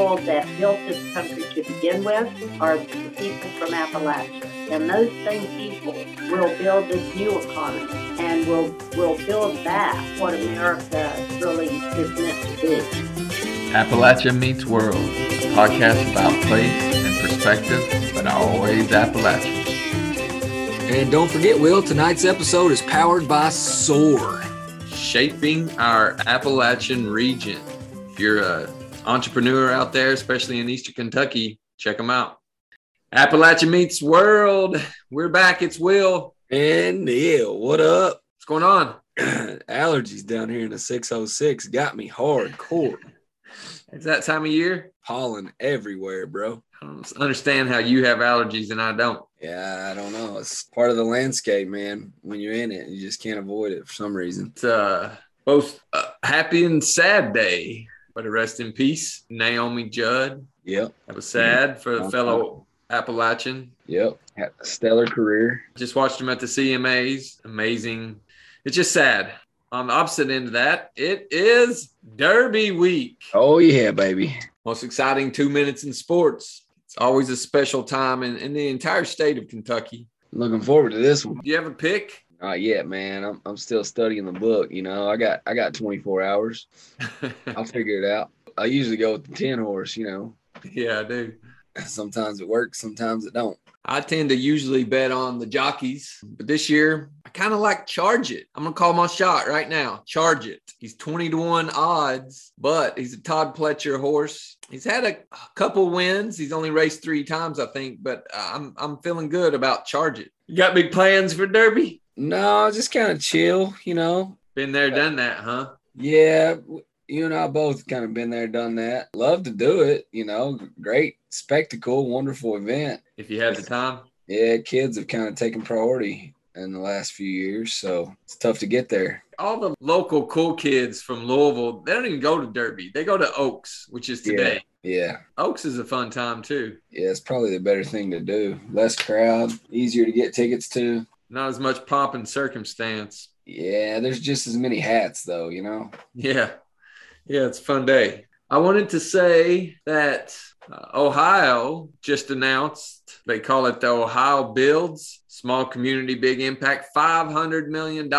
People that built this country to begin with are the people from Appalachia. And those same people will build this new economy and will will build back what America really is meant to be. Appalachia Meets World, a podcast about place and perspective, but always Appalachia. And don't forget, Will, tonight's episode is powered by SOAR. Shaping our Appalachian region. If you're a entrepreneur out there, especially in Eastern Kentucky, check them out. Appalachia Meets World. We're back. It's Will. And Neil, what up? What's going on? Allergies down here in the 606 got me hardcore. It's that time of year. Pollen everywhere, bro. I don't understand how you have allergies and I don't. Yeah, I don't know. It's part of the landscape, man. When you're in it, you just can't avoid it for some reason. It's uh, both a happy and sad day. But rest in peace, Naomi Judd. Yep. That was sad for the fellow Appalachian. Yep. Had a stellar career. Just watched him at the CMAs. Amazing. It's just sad. On the opposite end of that, it is Derby week. Oh, yeah, baby. Most exciting two minutes in sports. It's always a special time in, in the entire state of Kentucky. Looking forward to this one. Do you have a pick? Not yet, man. I'm, I'm still studying the book. You know, I got I got 24 hours. I'll figure it out. I usually go with the 10 horse. You know, yeah, I do. sometimes it works, sometimes it don't. I tend to usually bet on the jockeys, but this year I kind of like Charge It. I'm gonna call my shot right now. Charge It. He's 20 to 1 odds, but he's a Todd Pletcher horse. He's had a, a couple wins. He's only raced three times, I think, but uh, I'm I'm feeling good about Charge It. You got big plans for Derby? No, just kind of chill. You know. Been there, done that, huh? Yeah, you and I both kind of been there, done that. Love to do it. You know, great spectacle, wonderful event. If you have the time. Yeah, kids have kind of taken priority in the last few years, so it's tough to get there. All the local cool kids from Louisville, they don't even go to Derby. They go to Oaks, which is today. Yeah, Oaks is a fun time too. yeah, it's probably the better thing to do. Less crowd, easier to get tickets to. Not as much pomp and circumstance. Yeah, there's just as many hats though, you know. Yeah. Yeah, it's a fun day. I wanted to say that uh, Ohio just announced they call it the Ohio Builds Small Community Big Impact $500 million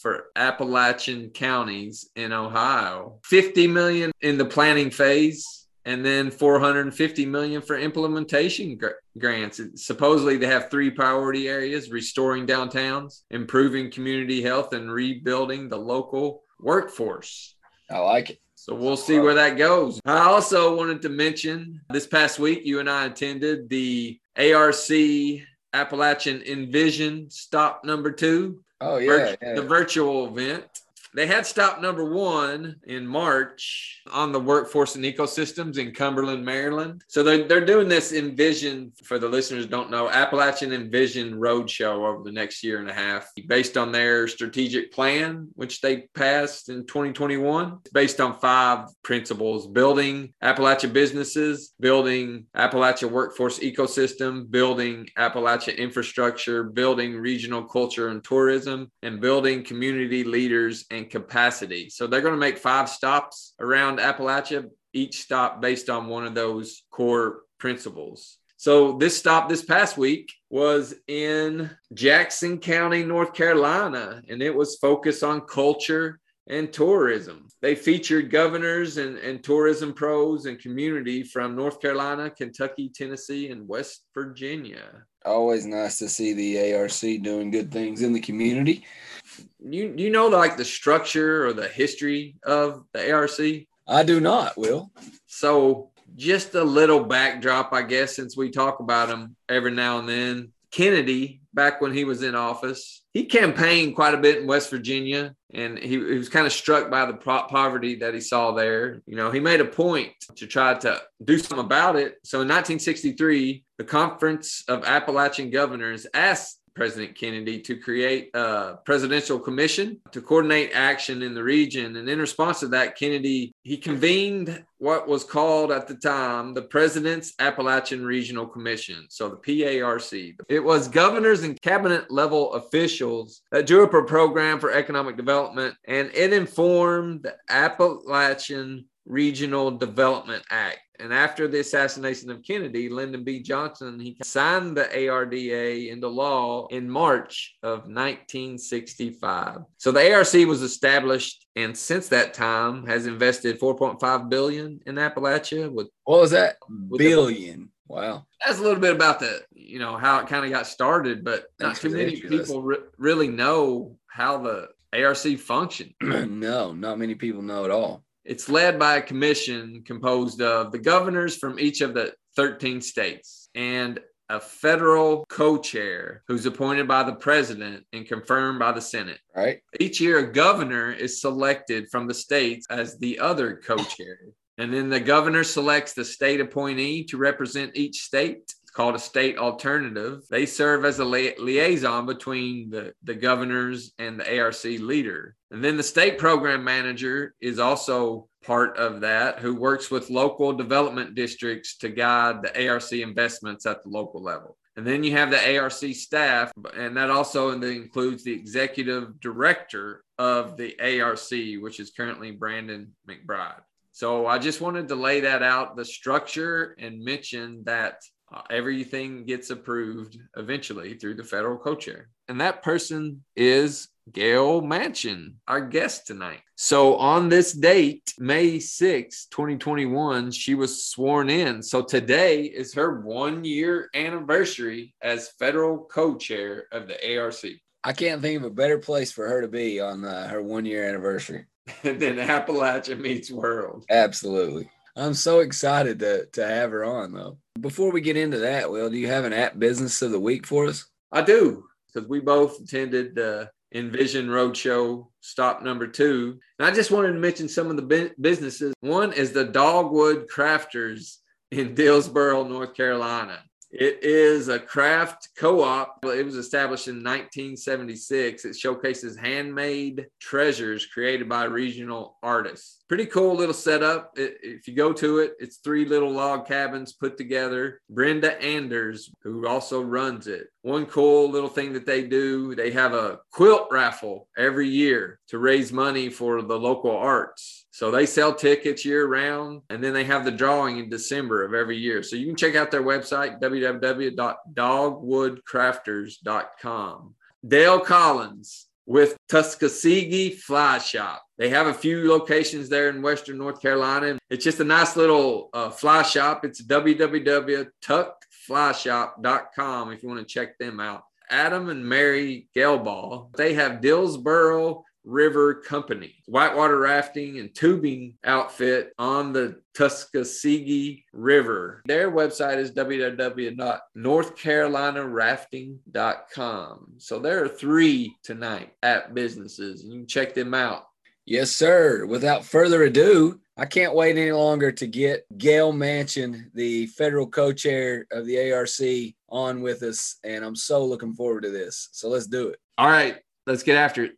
for Appalachian counties in Ohio. 50 million in the planning phase and then 450 million for implementation gr- grants. Supposedly they have three priority areas: restoring downtowns, improving community health and rebuilding the local workforce. I like it. So we'll see where that goes. I also wanted to mention this past week, you and I attended the ARC Appalachian Envision Stop Number Two, Oh yeah, yeah. the virtual event. They had stop number one in March on the workforce and ecosystems in Cumberland, Maryland. So they're, they're doing this Envision, for the listeners don't know, Appalachian Envision Roadshow over the next year and a half, based on their strategic plan, which they passed in 2021. Based on five principles building Appalachia businesses, building Appalachia workforce ecosystem, building Appalachia infrastructure, building regional culture and tourism, and building community leaders and capacity. So they're going to make five stops around Appalachia, each stop based on one of those core principles. So this stop this past week was in Jackson County, North Carolina, and it was focused on culture and tourism. They featured governors and, and tourism pros and community from North Carolina, Kentucky, Tennessee, and West Virginia. Always nice to see the ARC doing good things in the community. You you know like the structure or the history of the ARC? I do not, Will. So just a little backdrop, I guess, since we talk about them every now and then. Kennedy back when he was in office. He campaigned quite a bit in West Virginia, and he, he was kind of struck by the pro- poverty that he saw there. You know, he made a point to try to do something about it. So in 1963, the Conference of Appalachian Governors asked President Kennedy to create a presidential commission to coordinate action in the region. And in response to that, Kennedy he convened what was called at the time the President's Appalachian Regional Commission, so the PARC. It was governors and cabinet level officials that drew up a program for economic development, and it informed the Appalachian Regional Development Act. And after the assassination of Kennedy, Lyndon B. Johnson, he signed the ARDA into law in March of 1965. So the ARC was established and since that time has invested 4.5 billion in Appalachia with what was that? Billion. wow. that's a little bit about the you know how it kind of got started but not Thanks too many people re- really know how the arc functioned no, not many people know at all. It's led by a commission composed of the governors from each of the 13 states and a federal co-chair who's appointed by the president and confirmed by the senate Right? each year a governor is selected from the states as the other co-chair and then the governor selects the state appointee to represent each state called a state alternative. They serve as a lia- liaison between the, the governors and the arc leader. And then the state program manager is also part of that who works with local development districts to guide the arc investments at the local level. And then you have the ARC staff, and that also includes the executive director of the ARC, which is currently Brandon McBride. So I just wanted to lay that out, the structure, and mention that uh, everything gets approved eventually through the federal co-chair. And that person is Gayle Manchin, our guest tonight. So on this date, May 6, 2021, she was sworn in. So today is her one year anniversary as federal co-chair of the ARC. I can't think of a better place for her to be on uh, her one year anniversary. than Appalachia meets world. Absolutely. I'm so excited to, to have her on, though. Before we get into that, Will, do you have an app business of the week for us? I do, because we both attended the Envision Roadshow stop number two. And I just wanted to mention some of the businesses. One is the Dogwood Crafters in Dillsboro, North Carolina. It is a craft co op. It was established in 1976. It showcases handmade treasures created by regional artists. Pretty cool little setup. It- if you go to it, it's three little log cabins put together. Brenda Anders, who also runs it. One cool little thing that they do, they have a quilt raffle every year to raise money for the local arts. So they sell tickets year round and then they have the drawing in December of every year. So you can check out their website, www.dogwoodcrafters.com. Dale Collins with Tuckasegee Fly Shop. They have a few locations there in Western North Carolina. It's just a nice little uh, fly shop. It's www.tuckflyshop.com if you want to check them out. Adam and Mary Gelball, they have Dillsboro River Company, whitewater rafting and tubing outfit on the Tuckasegee River. Their website is www.northcarolinarafting.com. So there are three tonight at businesses, and you can check them out. Yes, sir. Without further ado, I can't wait any longer to get Gayle Manchin, the federal co-chair of the ARC, on with us, and I'm so looking forward to this. So let's do it. All right, let's get after it.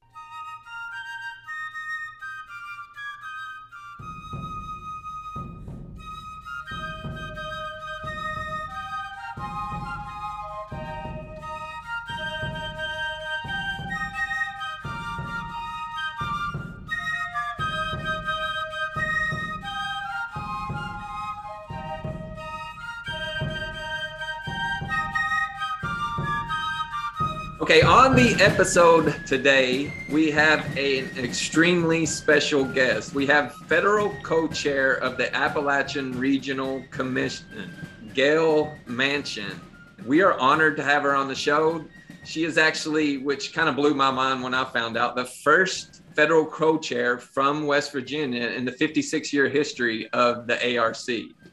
Okay, on the episode today, we have a- an extremely special guest. We have federal co chair of the Appalachian Regional Commission, Gayle Manchin. We are honored to have her on the show. She is actually, which kind of blew my mind when I found out, the first federal co chair from West Virginia in the 56 year history of the ARC.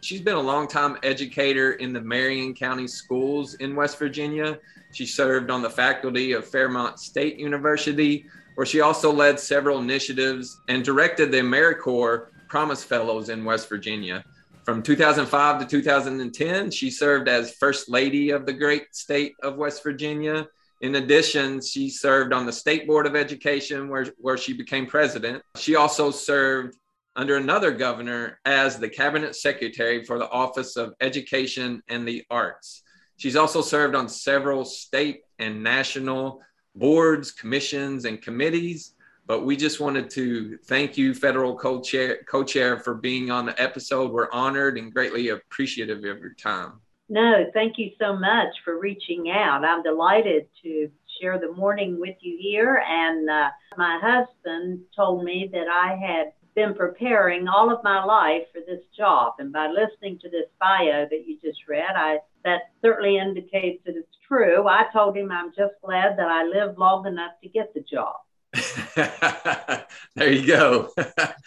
She's been a longtime educator in the Marion County schools in West Virginia She served on the faculty of Fairmont State University, where she also led several initiatives and directed the AmeriCorps Promise Fellows in West Virginia. From 2005 to 2010, she served as First Lady of the great state of West Virginia. In addition, she served on the State Board of Education, where, where she became president. She also served under another governor as the cabinet secretary for the Office of Education and the Arts. She's also served on several state and national boards, commissions, and committees. But we just wanted to thank you, federal co-chair, co-chair, for being on the episode. We're honored and greatly appreciative of your time. No, thank you so much for reaching out. I'm delighted to share the morning with you here. And uh, my husband told me that I had been preparing all of my life for this job. And by listening to this bio that you just read, I that certainly indicates that it's true. I told him I'm just glad that I lived long enough to get the job. there you go.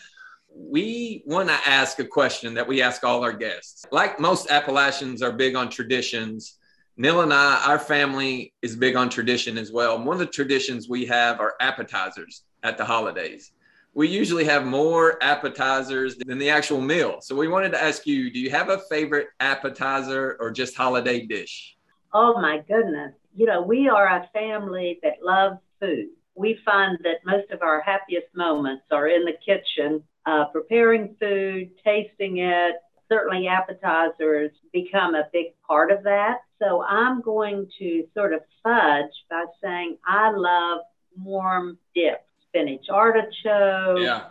we want to ask a question that we ask all our guests. Like most Appalachians are big on traditions, Neil and I, our family is big on tradition as well. One of the traditions we have are appetizers at the holidays. We usually have more appetizers than the actual meal. So we wanted to ask you do you have a favorite appetizer or just holiday dish? Oh, my goodness. You know, we are a family that loves food we find that most of our happiest moments are in the kitchen, uh, preparing food, tasting it. Certainly, appetizers become a big part of that. So, I'm going to sort of fudge by saying I love warm dip, spinach artichoke, yeah.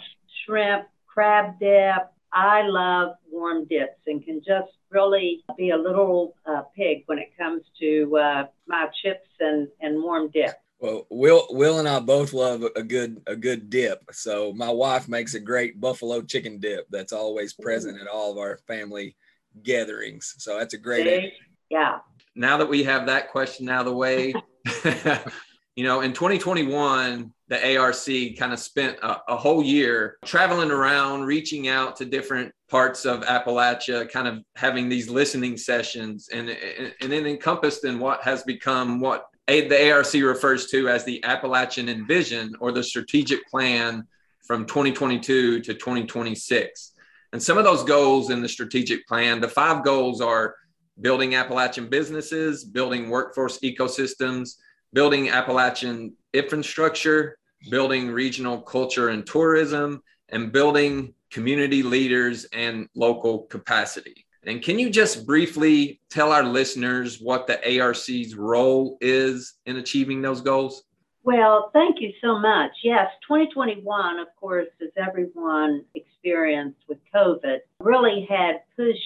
shrimp, crab dip. I love warm dips and can just really be a little uh, pig when it comes to uh, my chips and, and warm dip. Well, Will Will and I both love a good a good dip. So my wife makes a great buffalo chicken dip that's always present at all of our family gatherings. So that's a great Yeah. Now that we have that question out of the way, you know, in 2021, the ARC kind of spent a, a, whole year traveling around, reaching out to different parts of Appalachia, kind of having these listening sessions, and and, and it encompassed in what has become what the ARC refers to as the Appalachian Envision or the strategic plan from 2022 to 2026. And some of those goals in the strategic plan, the five goals are building Appalachian businesses, building workforce ecosystems, building Appalachian infrastructure, building regional culture and tourism, and building community leaders and local capacity. And can you just briefly tell our listeners what the ARC's role is in achieving those goals? Well, thank you so much. Yes, 2021, of course, as everyone experienced with COVID, really had pushed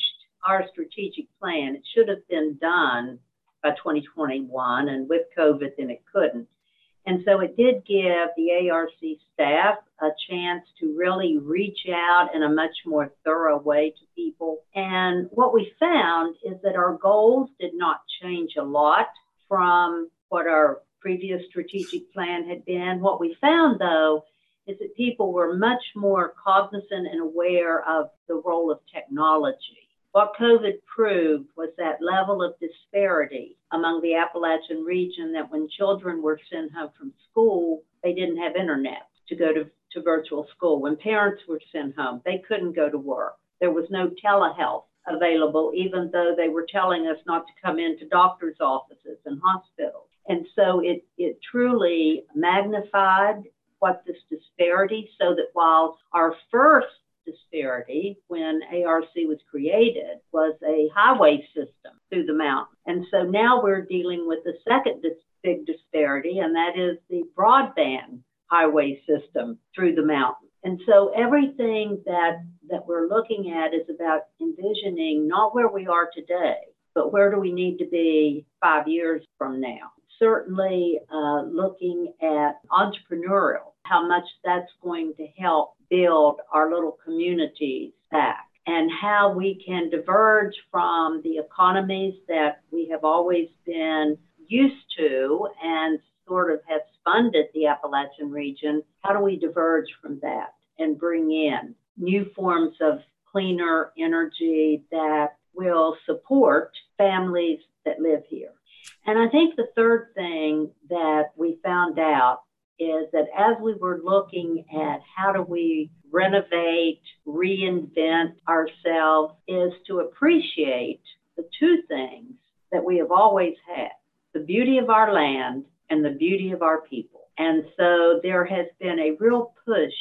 our strategic plan. It should have been done by 2021, and with COVID, then it couldn't. And so it did give the ARC staff a chance to really reach out in a much more thorough way to people. And what we found is that our goals did not change a lot from what our previous strategic plan had been. What we found, though, is that people were much more cognizant and aware of the role of technology what COVID proved was that level of disparity among the Appalachian region that when children were sent home from school, they didn't have internet to go to, to virtual school. When parents were sent home, they couldn't go to work. There was no telehealth available, even though they were telling us not to come into doctors' offices and hospitals. And so it, it truly magnified what this disparity so that while our first disparity when ARC was created was a highway system through the mountain. And so now we're dealing with the second dis- big disparity, and that is the broadband highway system through the mountain. And so everything that, that we're looking at is about envisioning not where we are today, but where do we need to be five years from now. Certainly uh, looking at entrepreneurial, how much that's going to help build our little communities back and how we can diverge from the economies that we have always been used to and sort of have funded the Appalachian region. How do we diverge from that and bring in new forms of cleaner energy that will support families that live here? And I think the third thing that we found out is that as we were looking at how do we renovate, reinvent ourselves, is to appreciate the two things that we have always had the beauty of our land and the beauty of our people. And so there has been a real push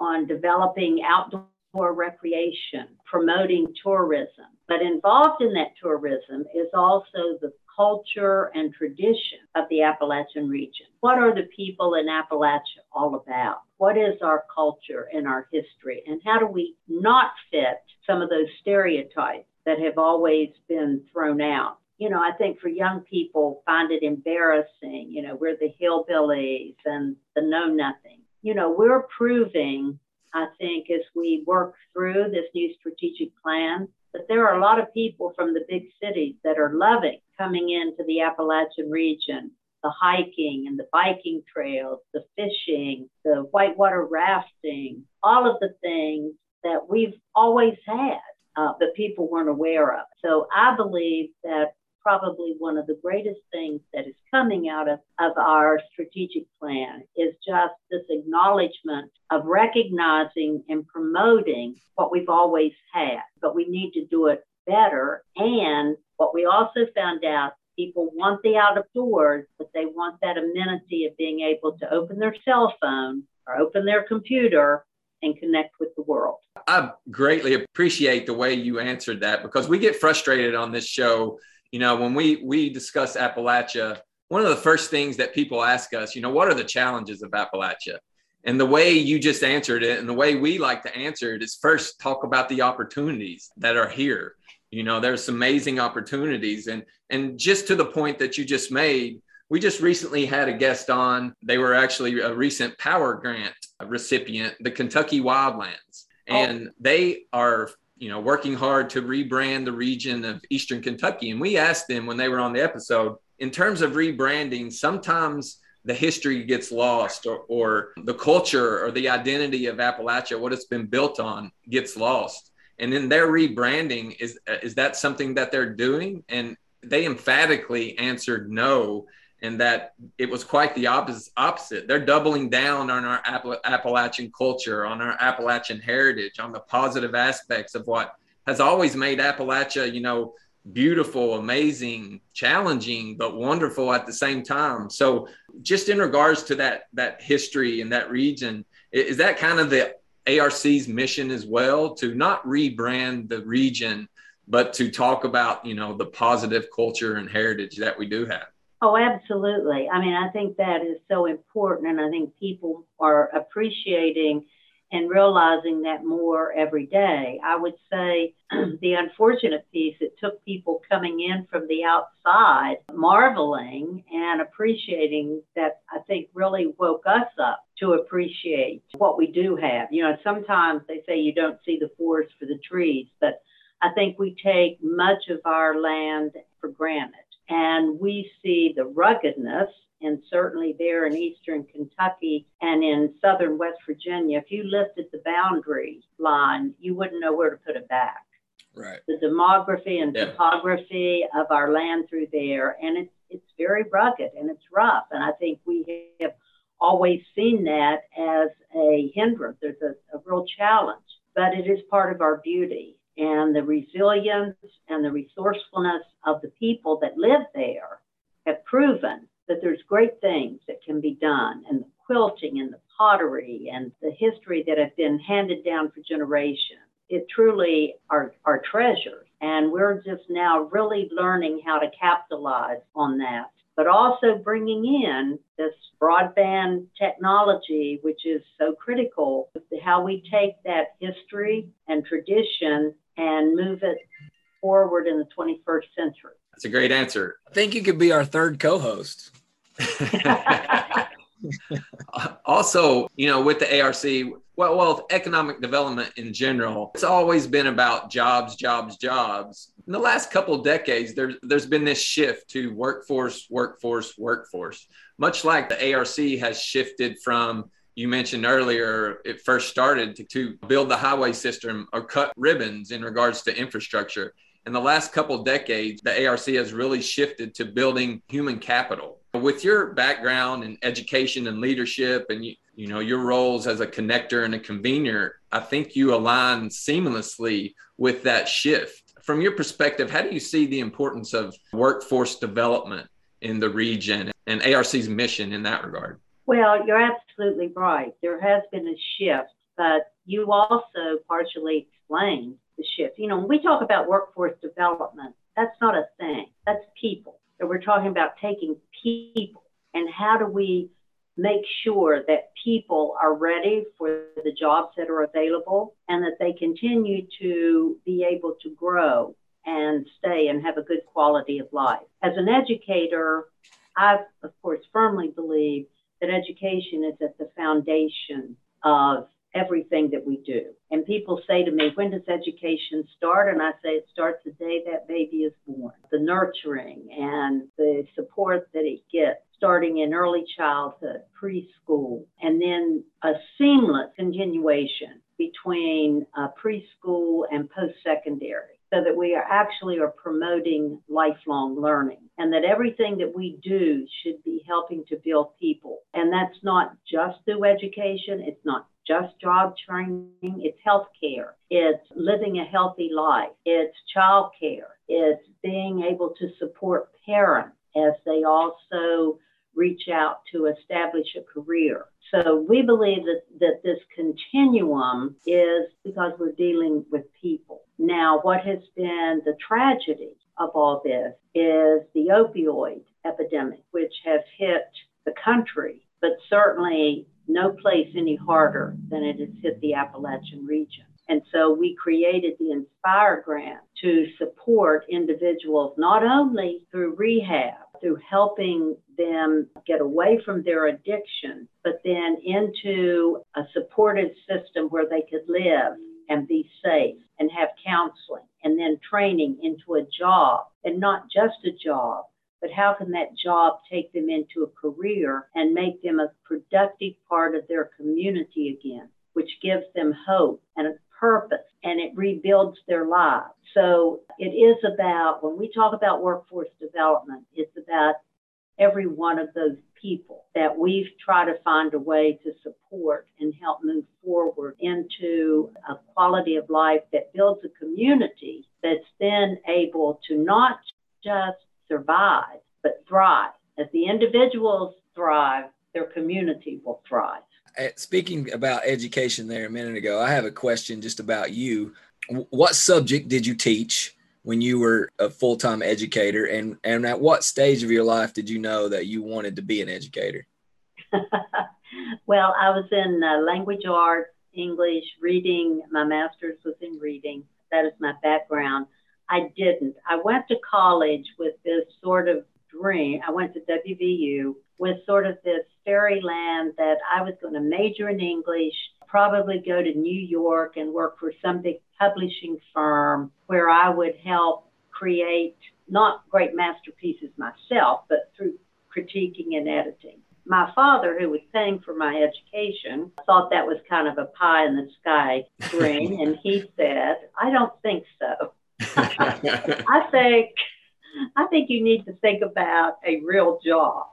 on developing outdoor recreation, promoting tourism. But involved in that tourism is also the culture and tradition of the Appalachian region. What are the people in Appalachia all about? What is our culture and our history? And how do we not fit some of those stereotypes that have always been thrown out? You know, I think for young people find it embarrassing. You know, we're the hillbillies and the know nothing. You know, we're proving, I think, as we work through this new strategic plan, but there are a lot of people from the big cities that are loving coming into the Appalachian region, the hiking and the biking trails, the fishing, the whitewater rafting, all of the things that we've always had, uh, but people weren't aware of. So I believe that probably one of the greatest things that is coming out of, of our strategic plan is just this acknowledgement of recognizing and promoting what we've always had, but we need to do it better. And what we also found out people want the out of doors, but they want that amenity of being able to open their cell phone or open their computer and connect with the world. I greatly appreciate the way you answered that because we get frustrated on this show you know, when we we discuss Appalachia, one of the first things that people ask us, you know, what are the challenges of Appalachia? And the way you just answered it, and the way we like to answer it, is first talk about the opportunities that are here. You know, there's amazing opportunities, and and just to the point that you just made, we just recently had a guest on. They were actually a recent Power Grant recipient, the Kentucky Wildlands, oh. and oh. they are you know, working hard to rebrand the region of Eastern Kentucky. And we asked them when they were on the episode, in terms of rebranding, sometimes the history gets lost or, or the culture or the identity of Appalachia, what it's been built on, gets lost. And then their rebranding is is that something that they're doing? And they emphatically answered no and that it was quite the opposite. They're doubling down on our Appalachian culture, on our Appalachian heritage, on the positive aspects of what has always made Appalachia, you know, beautiful, amazing, challenging, but wonderful at the same time. So, just in regards to that that history and that region, is that kind of the ARC's mission as well to not rebrand the region, but to talk about you know the positive culture and heritage that we do have? Oh, absolutely. I mean, I think that is so important. And I think people are appreciating and realizing that more every day. I would say the unfortunate piece, it took people coming in from the outside, marveling and appreciating that I think really woke us up to appreciate what we do have. You know, sometimes they say you don't see the forest for the trees, but I think we take much of our land for granted. And we see the ruggedness, and certainly there in eastern Kentucky and in southern West Virginia. If you lifted the boundary line, you wouldn't know where to put it back. Right. The demography and yeah. topography of our land through there, and it's it's very rugged and it's rough. And I think we have always seen that as a hindrance. There's a, a real challenge, but it is part of our beauty and the resilience and the resourcefulness of the people that live there have proven that there's great things that can be done and the quilting and the pottery and the history that have been handed down for generations. It truly are, are treasures and we're just now really learning how to capitalize on that but also bringing in this broadband technology, which is so critical, to how we take that history and tradition and move it forward in the 21st century? That's a great answer. I think you could be our third co host. also, you know, with the ARC, well, well, economic development in general, it's always been about jobs, jobs, jobs. In the last couple of decades, there's there's been this shift to workforce, workforce, workforce. Much like the ARC has shifted from you mentioned earlier, it first started to, to build the highway system or cut ribbons in regards to infrastructure. in the last couple decades, the ARC has really shifted to building human capital. With your background in education and leadership and you, you know your roles as a connector and a convener, I think you align seamlessly with that shift. From your perspective, how do you see the importance of workforce development in the region and ARC's mission in that regard? Well, you're absolutely right. There has been a shift, but you also partially explained the shift. You know, when we talk about workforce development, that's not a thing, that's people. We're talking about taking people and how do we make sure that people are ready for the jobs that are available and that they continue to be able to grow and stay and have a good quality of life. As an educator, I, of course, firmly believe that education is at the foundation of everything that we do. And people say to me, when does education start? And I say it starts the day that baby is born. The nurturing and the support that it gets starting in early childhood, preschool, and then a seamless continuation between uh, preschool and post-secondary so that we are actually are promoting lifelong learning and that everything that we do should be helping to build people. And that's not just through education. It's not just job training, it's health care, it's living a healthy life, it's child care, it's being able to support parents as they also reach out to establish a career. So we believe that, that this continuum is because we're dealing with people. Now, what has been the tragedy of all this is the opioid epidemic, which has hit the country, but certainly no place any harder than it has hit the Appalachian region. And so we created the Inspire Grant to support individuals not only through rehab, through helping them get away from their addiction, but then into a supported system where they could live and be safe and have counseling and then training into a job and not just a job, but how can that job take them into a career and make them a productive part of their community again, which gives them hope and purpose and it rebuilds their lives. So it is about, when we talk about workforce development, it's about every one of those people that we've tried to find a way to support and help move forward into a quality of life that builds a community that's then able to not just survive, but thrive. As the individuals thrive, their community will thrive. Uh, speaking about education there a minute ago, I have a question just about you. What subject did you teach when you were a full-time educator and and at what stage of your life did you know that you wanted to be an educator? well, I was in uh, language arts, English, reading. My master's was in reading. That is my background. I didn't. I went to college with this sort of dream. I went to WVU with sort of this fairyland that I was going to major in English, probably go to New York and work for some big publishing firm where I would help create not great masterpieces myself, but through critiquing and editing. My father, who was paying for my education, thought that was kind of a pie in the sky dream, and he said, I don't think so. I think I think you need to think about a real job.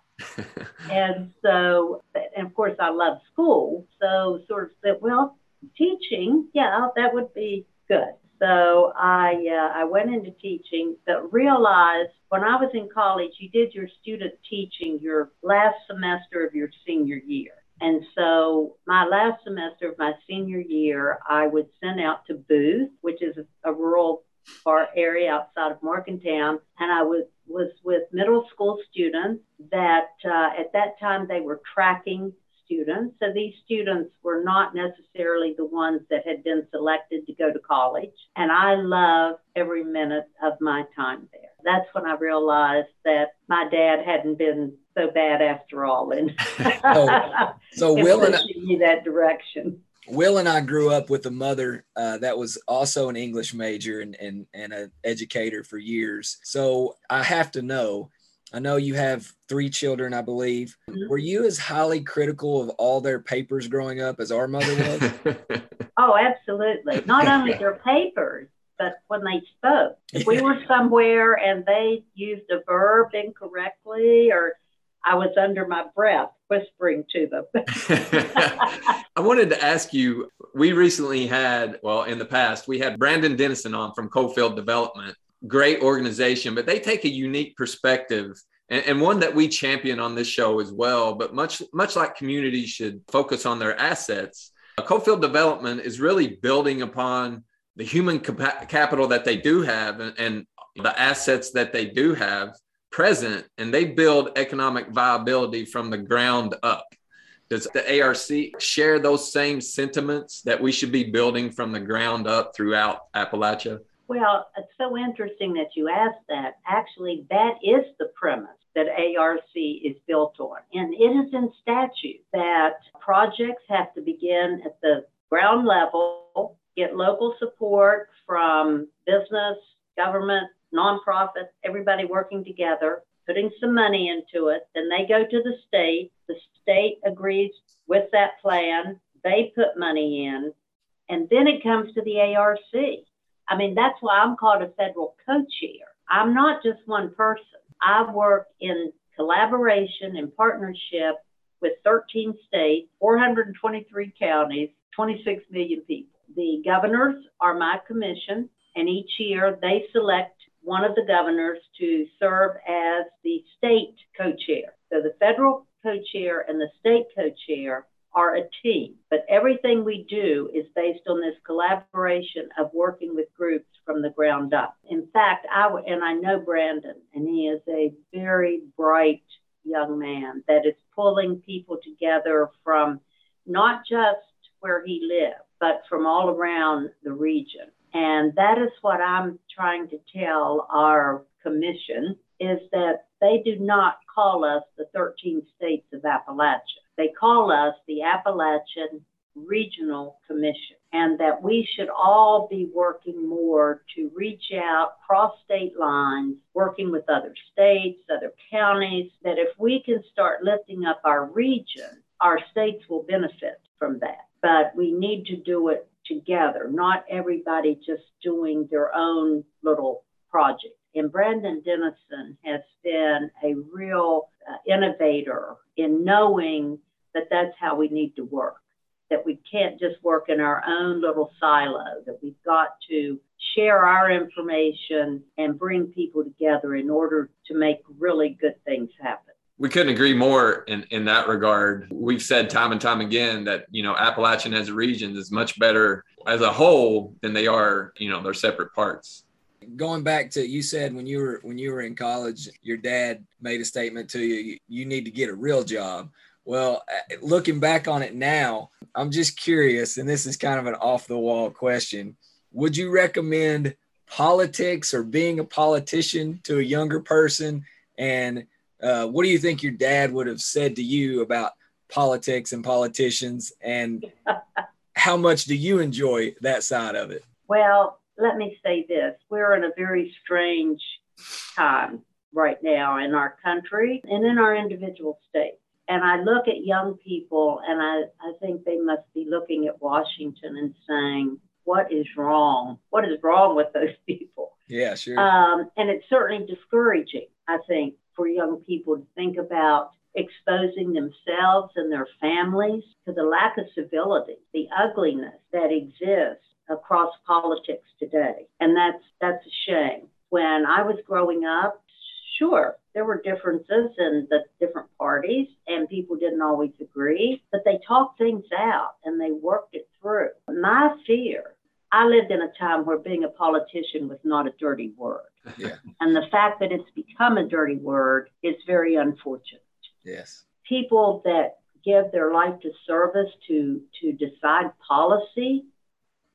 And so, and of course, I love school, so sort of said, well, teaching, yeah, that would be good. So I uh, I went into teaching, but realized when I was in college, you did your student teaching your last semester of your senior year. And so my last semester of my senior year, I would send out to Booth, which is a, a rural far area outside of Morgantown, and I was was with middle school students that uh, at that time they were tracking students. So these students were not necessarily the ones that had been selected to go to college. And I loved every minute of my time there. That's when I realized that my dad hadn't been so bad after all. And so, so Will and me that direction. Will and I grew up with a mother uh, that was also an English major and, and, and an educator for years. So I have to know, I know you have three children, I believe. Mm-hmm. Were you as highly critical of all their papers growing up as our mother was? oh, absolutely. Not only their papers, but when they spoke, if we were somewhere and they used a verb incorrectly or I was under my breath whispering to them. I wanted to ask you we recently had, well, in the past, we had Brandon Dennison on from Coalfield Development. Great organization, but they take a unique perspective and, and, one that we champion on this show as well. But much, much like communities should focus on their assets, uh, Coalfield Development is really building upon the human cap- capital that they do have and, and the assets that they do have present and they build economic viability from the ground up. Does the ARC share those same sentiments that we should be building from the ground up throughout Appalachia? Well, it's so interesting that you asked that. Actually, that is the premise that ARC is built on. And it is in statute that projects have to begin at the ground level, get local support from business, government, nonprofits, everybody working together, putting some money into it. Then they go to the state. The state agrees with that plan. They put money in. And then it comes to the ARC. I mean, that's why I'm called a federal co chair. I'm not just one person. I work in collaboration and partnership with 13 states, 423 counties, 26 million people. The governors are my commission, and each year they select one of the governors to serve as the state co chair. So the federal co chair and the state co chair are a team, but everything we do is based on this collaboration of working with groups from the ground up. In fact, I and I know Brandon, and he is a very bright young man that is pulling people together from not just where he lives, but from all around the region. And that is what I'm trying to tell our commission is that they do not call us the 13 states of Appalachia. They call us the Appalachian Regional Commission, and that we should all be working more to reach out cross state lines, working with other states, other counties, that if we can start lifting up our region, our states will benefit from that. But we need to do it together, not everybody just doing their own little project. And Brandon Dennison has been a real uh, innovator in knowing that that's how we need to work, that we can't just work in our own little silo, that we've got to share our information and bring people together in order to make really good things happen. We couldn't agree more in, in that regard. We've said time and time again that, you know, Appalachian as a region is much better as a whole than they are, you know, their separate parts. Going back to you said when you were when you were in college, your dad made a statement to you, you, you need to get a real job. Well, uh, looking back on it now, I'm just curious, and this is kind of an off the wall question. Would you recommend politics or being a politician to a younger person? And uh, what do you think your dad would have said to you about politics and politicians? And how much do you enjoy that side of it? Well, let me say this we're in a very strange time right now in our country and in our individual states. And I look at young people and I, I think they must be looking at Washington and saying, what is wrong? What is wrong with those people? Yeah, sure. Um, and it's certainly discouraging, I think, for young people to think about exposing themselves and their families to the lack of civility, the ugliness that exists across politics today. And that's that's a shame. When I was growing up, sure, there were differences in the different parties and people didn't always agree, but they talked things out and they worked it through. My fear, I lived in a time where being a politician was not a dirty word. Yeah. And the fact that it's become a dirty word is very unfortunate. Yes. People that give their life to service to to decide policy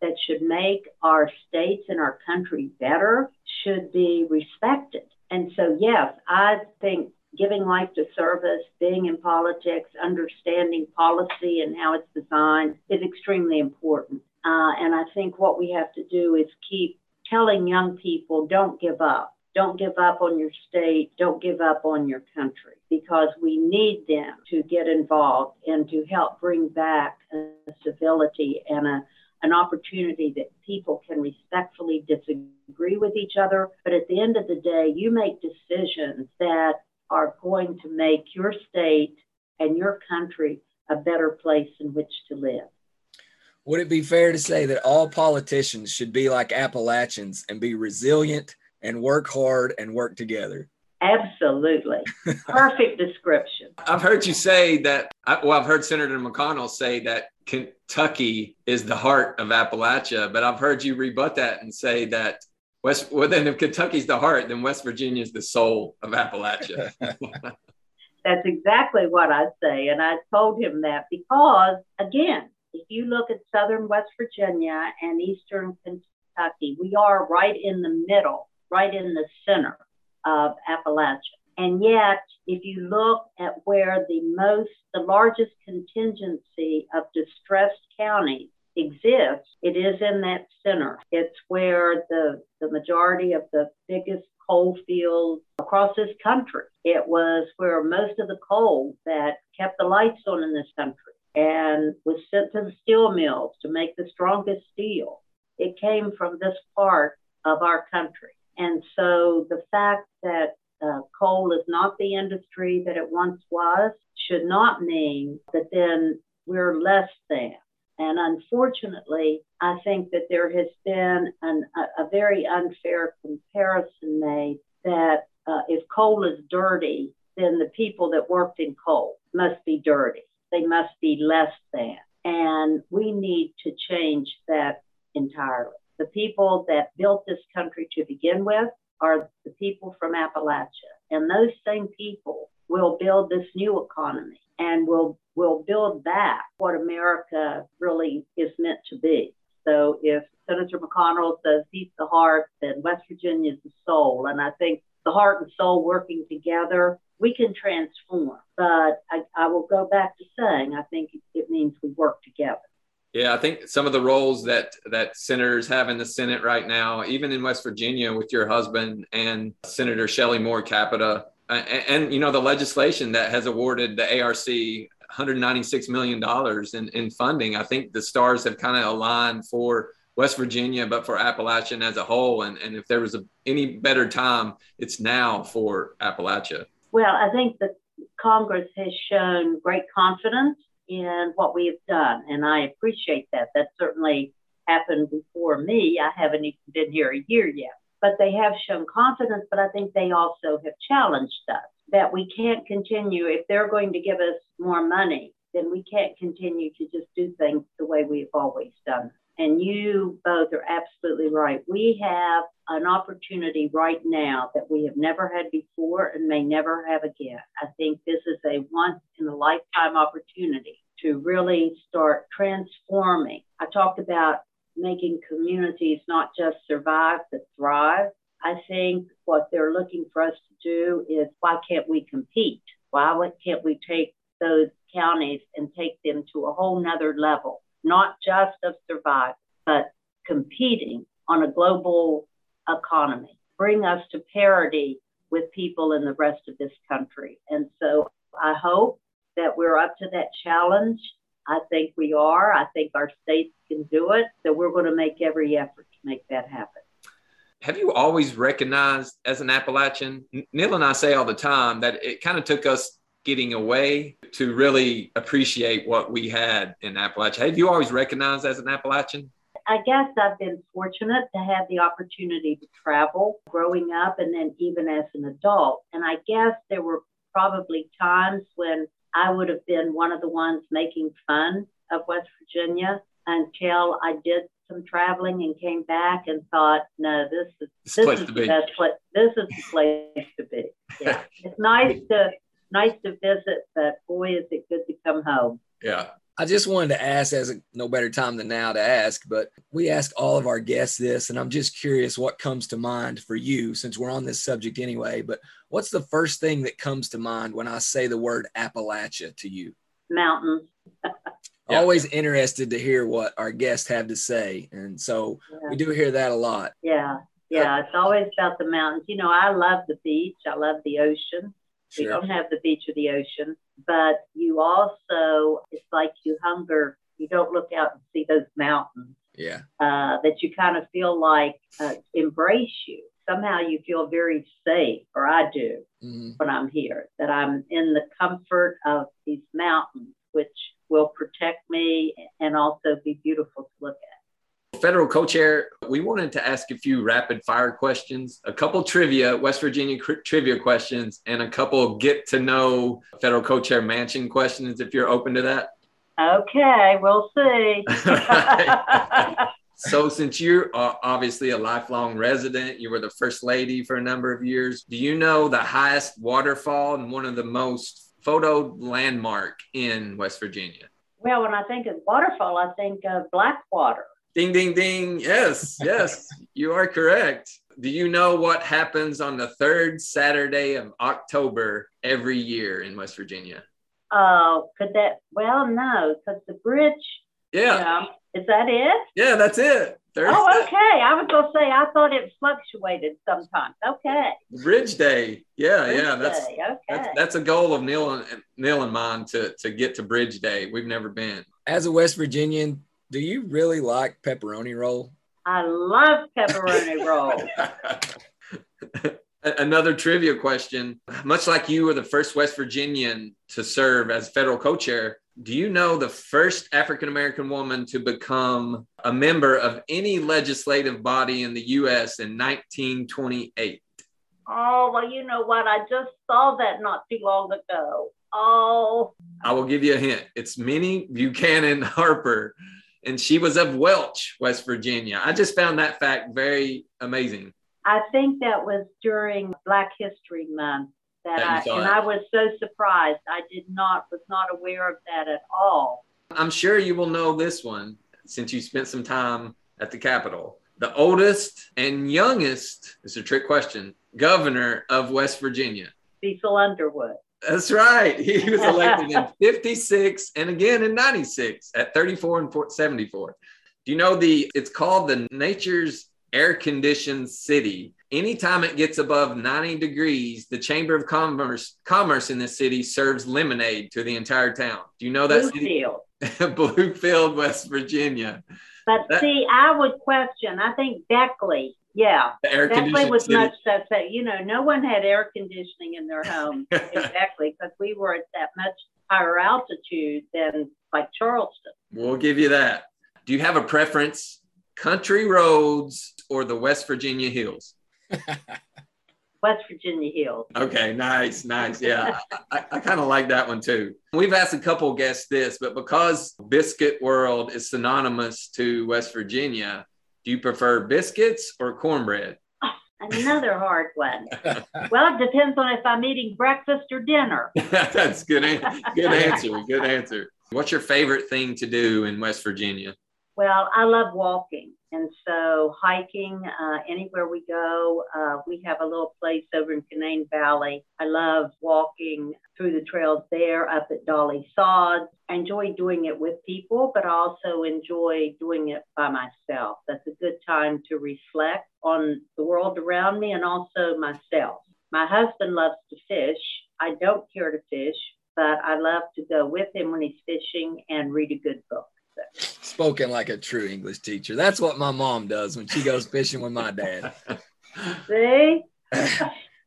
that should make our states and our country better should be respected. And so, yes, I think giving life to service, being in politics, understanding policy and how it's designed is extremely important. Uh, and I think what we have to do is keep telling young people don't give up. Don't give up on your state. Don't give up on your country because we need them to get involved and to help bring back a civility and a, an opportunity that people can respectfully disagree with each other. But at the end of the day, you make decisions that are going to make your state and your country a better place in which to live. Would it be fair to say that all politicians should be like Appalachians and be resilient and work hard and work together? Absolutely. Perfect description. I've heard you say that, well, I've heard Senator McConnell say that Kentucky is the heart of Appalachia, but I've heard you rebut that and say that West, well, then if Kentucky's the heart, then West Virginia is the soul of Appalachia. That's exactly what I say. And I told him that because, again, if you look at southern West Virginia and eastern Kentucky, we are right in the middle, right in the center of Appalachia. And yet, if you look at where the most, the largest contingency of distressed counties exists, it is in that center. It's where the, the majority of the biggest coal fields across this country. It was where most of the coal that kept the lights on in this country and was sent to the steel mills to make the strongest steel. It came from this part of our country. And so the fact that uh, coal is not the industry that it once was should not mean that then we're less than. And unfortunately, I think that there has been an, a, a, very unfair comparison made that uh, if coal is dirty, then the people that worked in coal must be dirty. They must be less than. And we need to change that entirely. The people that built this country to begin with are the people from Appalachia. And those same people will build this new economy and will will build back what America really is meant to be. So if Senator McConnell says he's the heart, then West Virginia is the soul. And I think the heart and soul working together, we can transform. But I, I will go back to saying I think it means we work together. Yeah, I think some of the roles that that senators have in the Senate right now, even in West Virginia with your husband and Senator Shelley Moore Capito, uh, and, and, you know the legislation that has awarded the ARC 196 million dollars in, in funding. I think the stars have kind of aligned for West Virginia, but for Appalachian as a whole. And, and if there was a, any better time, it's now for Appalachia. Well, I think that Congress has shown great confidence in what we have done, and I appreciate that. That certainly happened before me. I haven't even been here a year yet, but they have shown confidence. But I think they also have challenged us that we can't continue if they're going to give us more money. Then we can't continue to just do things the way we've always done. And you both are absolutely right. We have an opportunity right now that we have never had before and may never have again. I think this is a once in a lifetime opportunity to really start transforming. I talked about making communities not just survive, but thrive. I think what they're looking for us to do is why can't we compete? Why can't we take those counties and take them to a whole nother level? Not just of survival, but competing on a global economy, bring us to parity with people in the rest of this country. And so I hope that we're up to that challenge. I think we are. I think our states can do it. So we're going to make every effort to make that happen. Have you always recognized as an Appalachian? Neil and I say all the time that it kind of took us getting away to really appreciate what we had in Appalachia. Have you always recognized as an Appalachian? I guess I've been fortunate to have the opportunity to travel growing up and then even as an adult. And I guess there were probably times when I would have been one of the ones making fun of West Virginia until I did some traveling and came back and thought, no, this is this is the best place. This is the place to be. Yeah, it's nice to nice to visit, but boy, is it good to come home. Yeah. I just wanted to ask, as a, no better time than now to ask, but we ask all of our guests this, and I'm just curious what comes to mind for you since we're on this subject anyway. But what's the first thing that comes to mind when I say the word Appalachia to you? Mountains. Always interested to hear what our guests have to say. And so yeah. we do hear that a lot. Yeah. Yeah. Uh, it's always about the mountains. You know, I love the beach, I love the ocean. Sure. You don't have the beach or the ocean, but you also, it's like you hunger, you don't look out and see those mountains. Yeah. uh, that you kind of feel like uh, embrace you. Somehow you feel very safe, or I do Mhm. when I'm here, that I'm in the comfort of these mountains, which will protect me and also be beautiful to look at. Federal co-chair, we wanted to ask a few rapid fire questions, a couple trivia, West Virginia cr- trivia questions, and a couple get to know federal co-chair Manchin questions. If you're open to that. Okay, we'll see. So, since you're uh, obviously a lifelong resident, you were the first lady for a number of years. Do you know the highest waterfall and one of the most photo landmark in West Virginia? well, when I think of waterfall, I think of Blackwater. Ding, ding, ding. Yes, yes, you are correct. Do you know what happens on the third Saturday of October every year in West Virginia? Oh, could that? Well, no, because the bridge. Yeah, Yeah, is that it? yeah, that's it. Third Oh, Sa- okay. I was gonna say I thought it fluctuated sometimes. Okay. Bridge Day. Yeah, Bridge yeah, that's Day, okay. that's that's a goal of Neil and Neil and mine to to get to Bridge Day. We've never been. As a West Virginian, do you really like pepperoni roll? I love pepperoni roll. Another trivia question. Much like you were the first West Virginian to serve as federal co chair, do you know the first African American woman to become a member of any legislative body in the U.S. in 1928? Oh well, you know what? I just saw that not too long ago. Oh, I will give you a hint. It's Minnie Buchanan Harper, and she was of Welch, West Virginia. I just found that fact very amazing. I think that was during Black History Month that That I and it. I was so surprised. I did not was not aware of that at all. I'm sure you will know this one since you spent some time at the Capitol. The oldest and youngest, it's a trick question, governor of West Virginia. Cecil Underwood. That's right. He was elected in 56 and again in 96 at 34 and 74. Do you know the, it's called the Nature's Air Conditioned City. Anytime it gets above 90 degrees, the Chamber of Commerce Commerce in this city serves lemonade to the entire town. Do you know that city? Bluefield. Bluefield, West Virginia. But That- see, I would question. I think Beckley. Yeah, The air conditioned was much that that you know no one had air conditioning in their home exactly because we were at that much higher altitude than like Charleston. We'll give you that. Do you have a preference? Country roads or the West Virginia hills? West Virginia Hills. Okay, nice, nice. Yeah, I, I kind of like that one too. We've asked a couple guests this, but because Biscuit World is synonymous to West Virginia, do you prefer biscuits or cornbread? Another hard one. Well, it depends on if I'm eating breakfast or dinner. That's good. an- Good answer. Good answer. What's your favorite thing to do in West Virginia? Well, I love walking. And so hiking, uh, anywhere we go, uh, we have a little place over in Canaan Valley. I love walking through the trails there up at Dolly Sods. I enjoy doing it with people, but I also enjoy doing it by myself. That's a good time to reflect on the world around me and also myself. My husband loves to fish. I don't care to fish, but I love to go with him when he's fishing and read a good book. Spoken like a true English teacher. That's what my mom does when she goes fishing with my dad. See?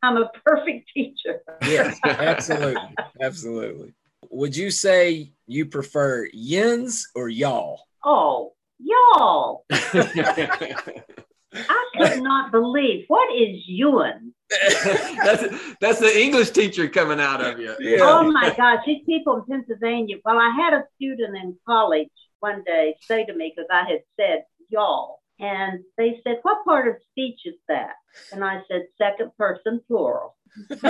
I'm a perfect teacher. Yes, absolutely. Absolutely. Would you say you prefer yins or y'all? Oh, y'all. I could not believe what is Ewan? that's that's the English teacher coming out of you. Oh my gosh, these people in Pennsylvania. Well, I had a student in college one day say to me because I had said y'all, and they said, "What part of speech is that?" And I said, second person plural.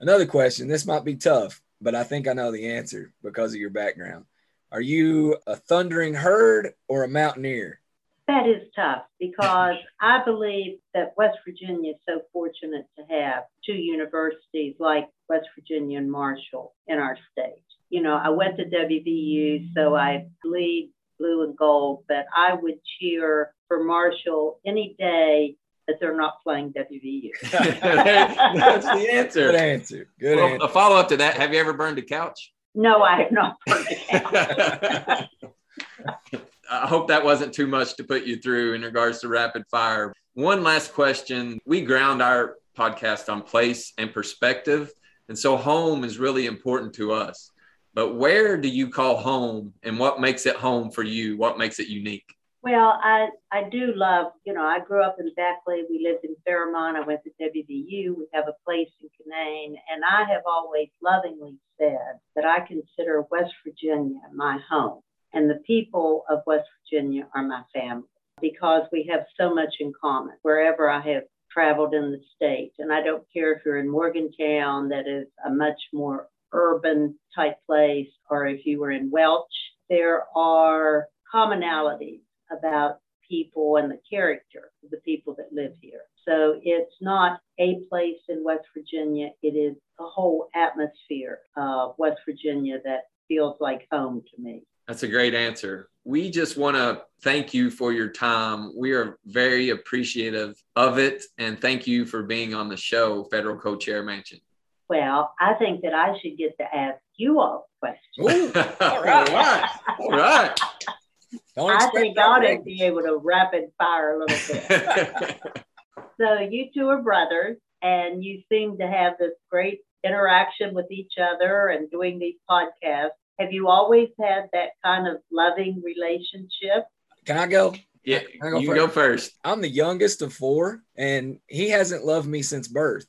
Another question. This might be tough, but I think I know the answer because of your background. Are you a thundering herd or a mountaineer? That is tough because I believe that West Virginia is so fortunate to have two universities like West Virginia and Marshall in our state. You know, I went to WVU, so I bleed blue and gold, but I would cheer for Marshall any day that they're not playing WVU. That's the answer. Good answer. answer. Good Well, answer. a follow up to that: Have you ever burned a couch? No, I have not burned it out. I hope that wasn't too much to put you through in regards to rapid fire. One last question. We ground our podcast on place and perspective. And so home is really important to us. But where do you call home and what makes it home for you? What makes it unique? Well, I, I do love, you know, I grew up in Beckley. We lived in Fairmont. I went to WVU. We have a place in Canaan. And I have always lovingly said that I consider West Virginia my home. And the people of West Virginia are my family because we have so much in common wherever I have traveled in the state. And I don't care if you're in Morgantown, that is a much more urban type place, or if you were in Welch, there are commonalities about people and the character of the people that live here. So it's not a place in West Virginia, it is the whole atmosphere of West Virginia that feels like home to me. That's a great answer. We just want to thank you for your time. We are very appreciative of it. And thank you for being on the show, Federal Co Chair Manchin. Well, I think that I should get to ask you all questions. all right. all right. All right. I think I ought to be able to rapid fire a little bit. so you two are brothers, and you seem to have this great interaction with each other and doing these podcasts. Have you always had that kind of loving relationship? Can I go? Yeah, I go you first? go first. I'm the youngest of four, and he hasn't loved me since birth.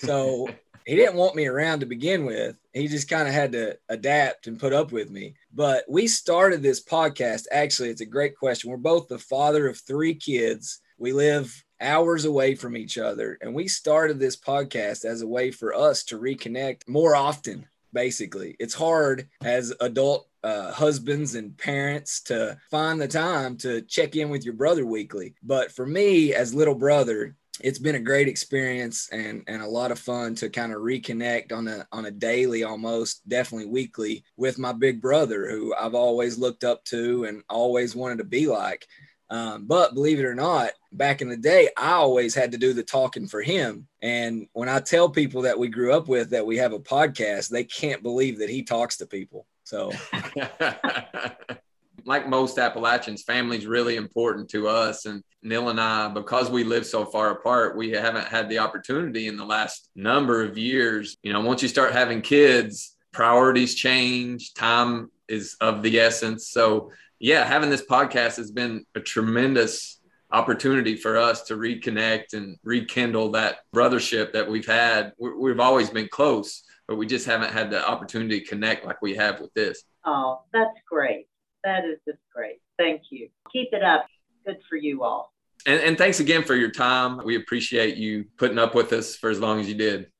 So he didn't want me around to begin with. He just kind of had to adapt and put up with me. But we started this podcast. Actually, it's a great question. We're both the father of three kids. We live hours away from each other. And we started this podcast as a way for us to reconnect more often, basically. It's hard as adult uh, husbands and parents to find the time to check in with your brother weekly. But for me, as little brother, it's been a great experience and and a lot of fun to kind of reconnect on a on a daily almost definitely weekly with my big brother who I've always looked up to and always wanted to be like. Um, but believe it or not back in the day I always had to do the talking for him. And when I tell people that we grew up with that we have a podcast they can't believe that he talks to people. So like most Appalachians, family's really important to us. And Neil and I, because we live so far apart, we haven't had the opportunity in the last number of years. You know, once you start having kids, priorities change, time is of the essence. So, yeah, having this podcast has been a tremendous opportunity for us to reconnect and rekindle that brothership that we've had. We've always been close, but we just haven't had the opportunity to connect like we have with this. Oh, that's great. That is just great. Thank you. Keep it up. Good for you all. And, and thanks again for your time. We appreciate you putting up with us for as long as you did.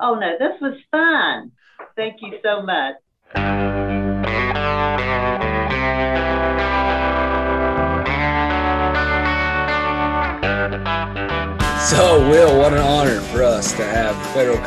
Oh, no, this was fun. Thank you so much. So, Will, what an honor for us to have federal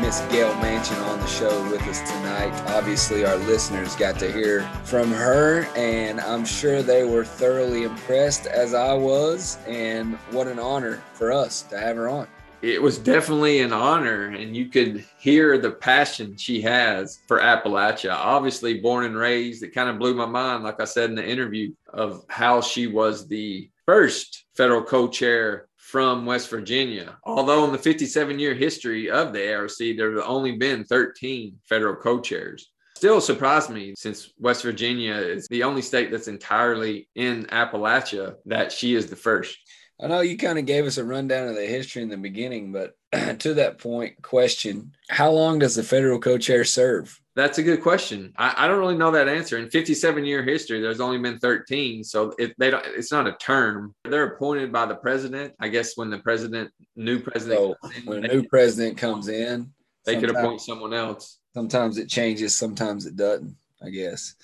Miss Gayle Manchin on the show with us tonight. Obviously, our listeners got to hear from her, and I'm sure they were thoroughly impressed as I was. And what an honor for us to have her on. It was definitely an honor, and you could hear the passion she has for Appalachia. Obviously, born and raised, it kind of blew my mind, like I said in the interview, of how she was the first federal co chair from West Virginia. Although in the 57 year history of the ARC, there have only been 13 federal co chairs. Still surprised me since West Virginia is the only state that's entirely in Appalachia that she is the first. I know you kind of gave us a rundown of the history in the beginning, but to that point, question How long does the federal co chair serve? That's a good question. I, I, don't really know that answer. In 57 year history, there's only been 13, so it, they don't. It's not a term. They're appointed by the president. I guess when the president, new president, so in, when a new president comes in, they could appoint someone else. Sometimes it changes. Sometimes it doesn't. I guess.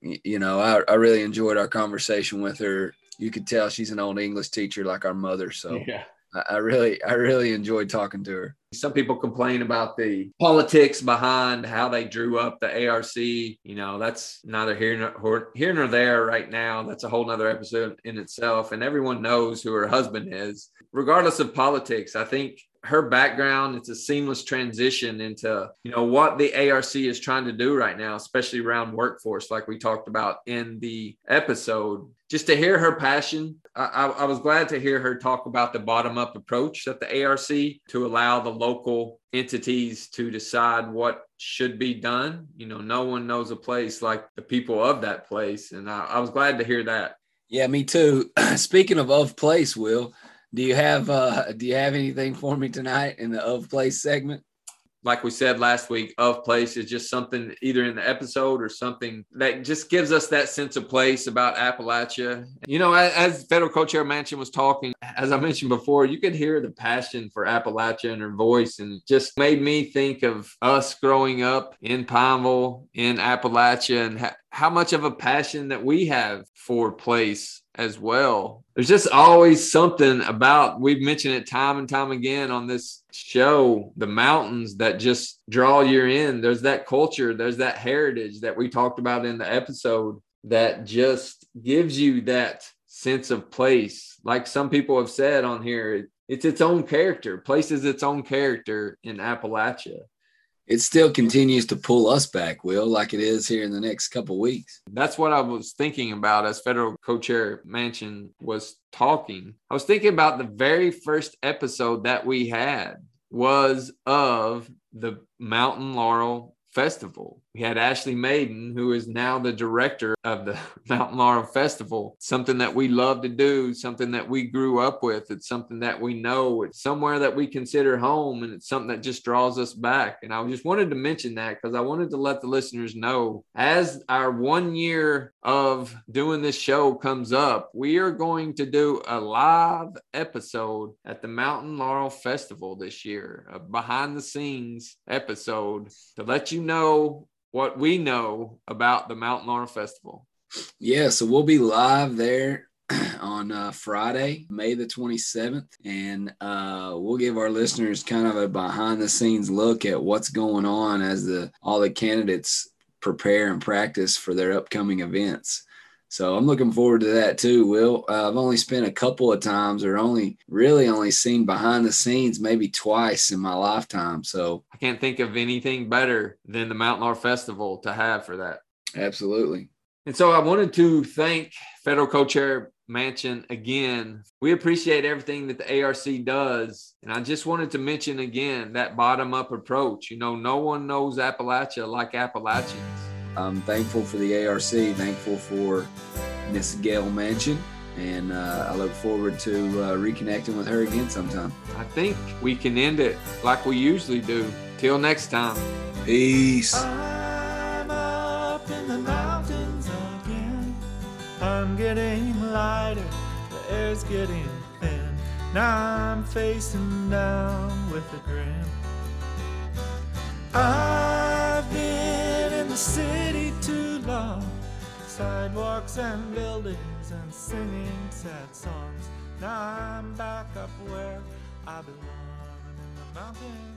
You know, I, I really enjoyed our conversation with her. You could tell she's an old English teacher like our mother. So yeah. I really, I really enjoyed talking to her. Some people complain about the politics behind how they drew up the ARC. You know, that's neither here nor here nor there right now. That's a whole nother episode in itself. And everyone knows who her husband is. Regardless of politics, I think her background, it's a seamless transition into, you know, what the ARC is trying to do right now, especially around workforce, like we talked about in the episode. Just to hear her passion, I, I was glad to hear her talk about the bottom up approach at the ARC to allow the local entities to decide what should be done. You know, no one knows a place like the people of that place. And I, I was glad to hear that. Yeah, me too. Speaking of of place, Will, do you have uh do you have anything for me tonight in the of place segment? like we said last week, of place is just something either in the episode or something that just gives us that sense of place about Appalachia. You know, as, federal co-chair Manchin was talking, as I mentioned before, you could hear the passion for Appalachia in her voice, and just made me think of us growing up in Pineville, in Appalachia, and ha- how much of a passion that we have for place as well. There's just always something about, we've mentioned it time and time again on this show, the mountains that just draw you in. There's that culture, there's that heritage that we talked about in the episode that just gives you that sense of place. Like some people have said on here, it's its own character. Place is its own character in Appalachia it still continues to pull us back, Will, like it is here in the next couple weeks. That's what I was thinking about as federal co-chair Manchin was talking. I was thinking about the very first episode that we had was of the Mountain Laurel Festival. We had Ashley Maiden, who is now the director of the Mountain Laurel Festival. Something that we love to do, something that we grew up with. It's something that we know. It's somewhere that we consider home, and it's something that just draws us back. And I just wanted to mention that because I wanted to let the listeners know as our one year of doing this show comes up, we are going to do a live episode at the Mountain Laurel Festival this year, a behind the scenes episode to let you know what we know about the Mountain Laurel Festival. Yeah, so we'll be live there on uh, Friday, May the 27th, and uh, we'll give our listeners kind of a behind the scenes look at what's going on as the all the candidates prepare and practice for their upcoming events. So I'm looking forward to that too, Will. Uh, I've only spent a couple of times or only really only seen behind the scenes maybe twice in my lifetime. So I can't think of anything better than the Mountain Laurel Festival to have for that. Absolutely. And so I wanted to thank federal co-chair Manchin again. We appreciate everything that the ARC does. And I just wanted to mention again that bottom up approach. You know, no one knows Appalachia like Appalachians. I'm thankful for the ARC, thankful for Miss Gayle Manchin, and uh, I look forward to uh, reconnecting with her again sometime. I think we can end it like we usually do. Till next time. Peace. I'm up in the mountains again. I'm getting lighter, the air's getting thin. Now I'm facing down with a grin. I've been in the city too long. Sidewalks and buildings and singing sad songs. Now I'm back up where I belong in the mountains.